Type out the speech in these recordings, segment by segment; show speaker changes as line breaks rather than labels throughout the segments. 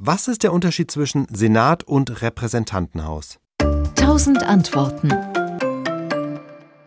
Was ist der Unterschied zwischen Senat und Repräsentantenhaus?
Tausend Antworten.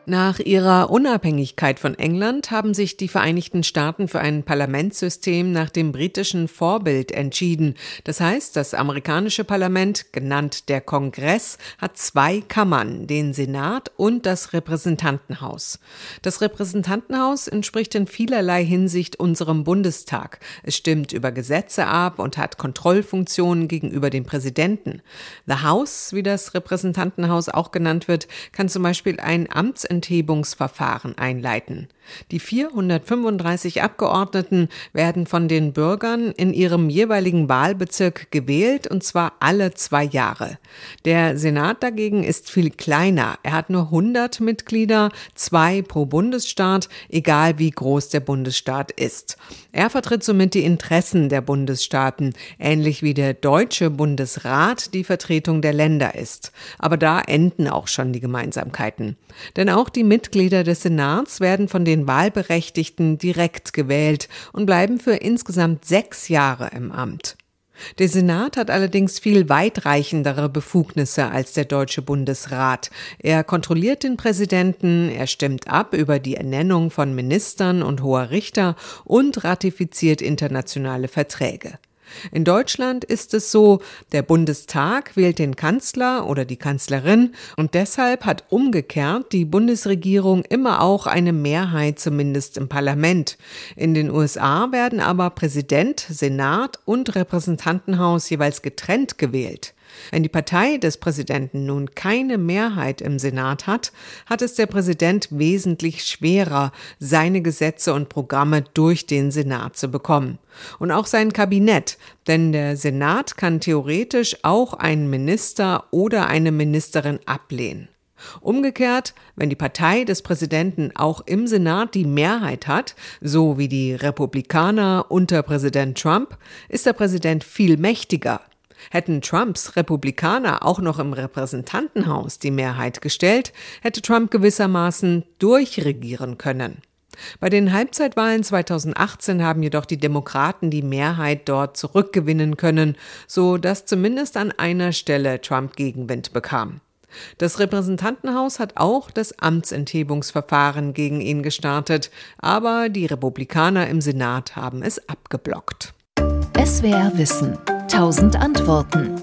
Nach ihrer Unabhängigkeit von England haben sich die Vereinigten Staaten für ein Parlamentssystem nach dem britischen Vorbild entschieden. Das heißt, das amerikanische Parlament, genannt der Kongress, hat zwei Kammern, den Senat und das Repräsentantenhaus. Das Repräsentantenhaus entspricht in vielerlei Hinsicht unserem Bundestag. Es stimmt über Gesetze ab und hat Kontrollfunktionen gegenüber dem Präsidenten. The House, wie das Repräsentantenhaus auch genannt wird, kann zum Beispiel ein Amts Amtsenthebungsverfahren einleiten. Die 435 Abgeordneten werden von den Bürgern in ihrem jeweiligen Wahlbezirk gewählt, und zwar alle zwei Jahre. Der Senat dagegen ist viel kleiner. Er hat nur 100 Mitglieder, zwei pro Bundesstaat, egal wie groß der Bundesstaat ist. Er vertritt somit die Interessen der Bundesstaaten, ähnlich wie der deutsche Bundesrat die Vertretung der Länder ist. Aber da enden auch schon die Gemeinsamkeiten. Denn auch die Mitglieder des Senats werden von den Wahlberechtigten direkt gewählt und bleiben für insgesamt sechs Jahre im Amt. Der Senat hat allerdings viel weitreichendere Befugnisse als der Deutsche Bundesrat. Er kontrolliert den Präsidenten, er stimmt ab über die Ernennung von Ministern und hoher Richter und ratifiziert internationale Verträge. In Deutschland ist es so, der Bundestag wählt den Kanzler oder die Kanzlerin und deshalb hat umgekehrt die Bundesregierung immer auch eine Mehrheit zumindest im Parlament. In den USA werden aber Präsident, Senat und Repräsentantenhaus jeweils getrennt gewählt. Wenn die Partei des Präsidenten nun keine Mehrheit im Senat hat, hat es der Präsident wesentlich schwerer, seine Gesetze und Programme durch den Senat zu bekommen. Und auch sein Kabinett, denn der Senat kann theoretisch auch einen Minister oder eine Ministerin ablehnen. Umgekehrt, wenn die Partei des Präsidenten auch im Senat die Mehrheit hat, so wie die Republikaner unter Präsident Trump, ist der Präsident viel mächtiger. Hätten Trumps Republikaner auch noch im Repräsentantenhaus die Mehrheit gestellt, hätte Trump gewissermaßen durchregieren können. Bei den Halbzeitwahlen 2018 haben jedoch die Demokraten die Mehrheit dort zurückgewinnen können, so dass zumindest an einer Stelle Trump Gegenwind bekam. Das Repräsentantenhaus hat auch das Amtsenthebungsverfahren gegen ihn gestartet, aber die Republikaner im Senat haben es abgeblockt.
SWR Wissen 1000 Antworten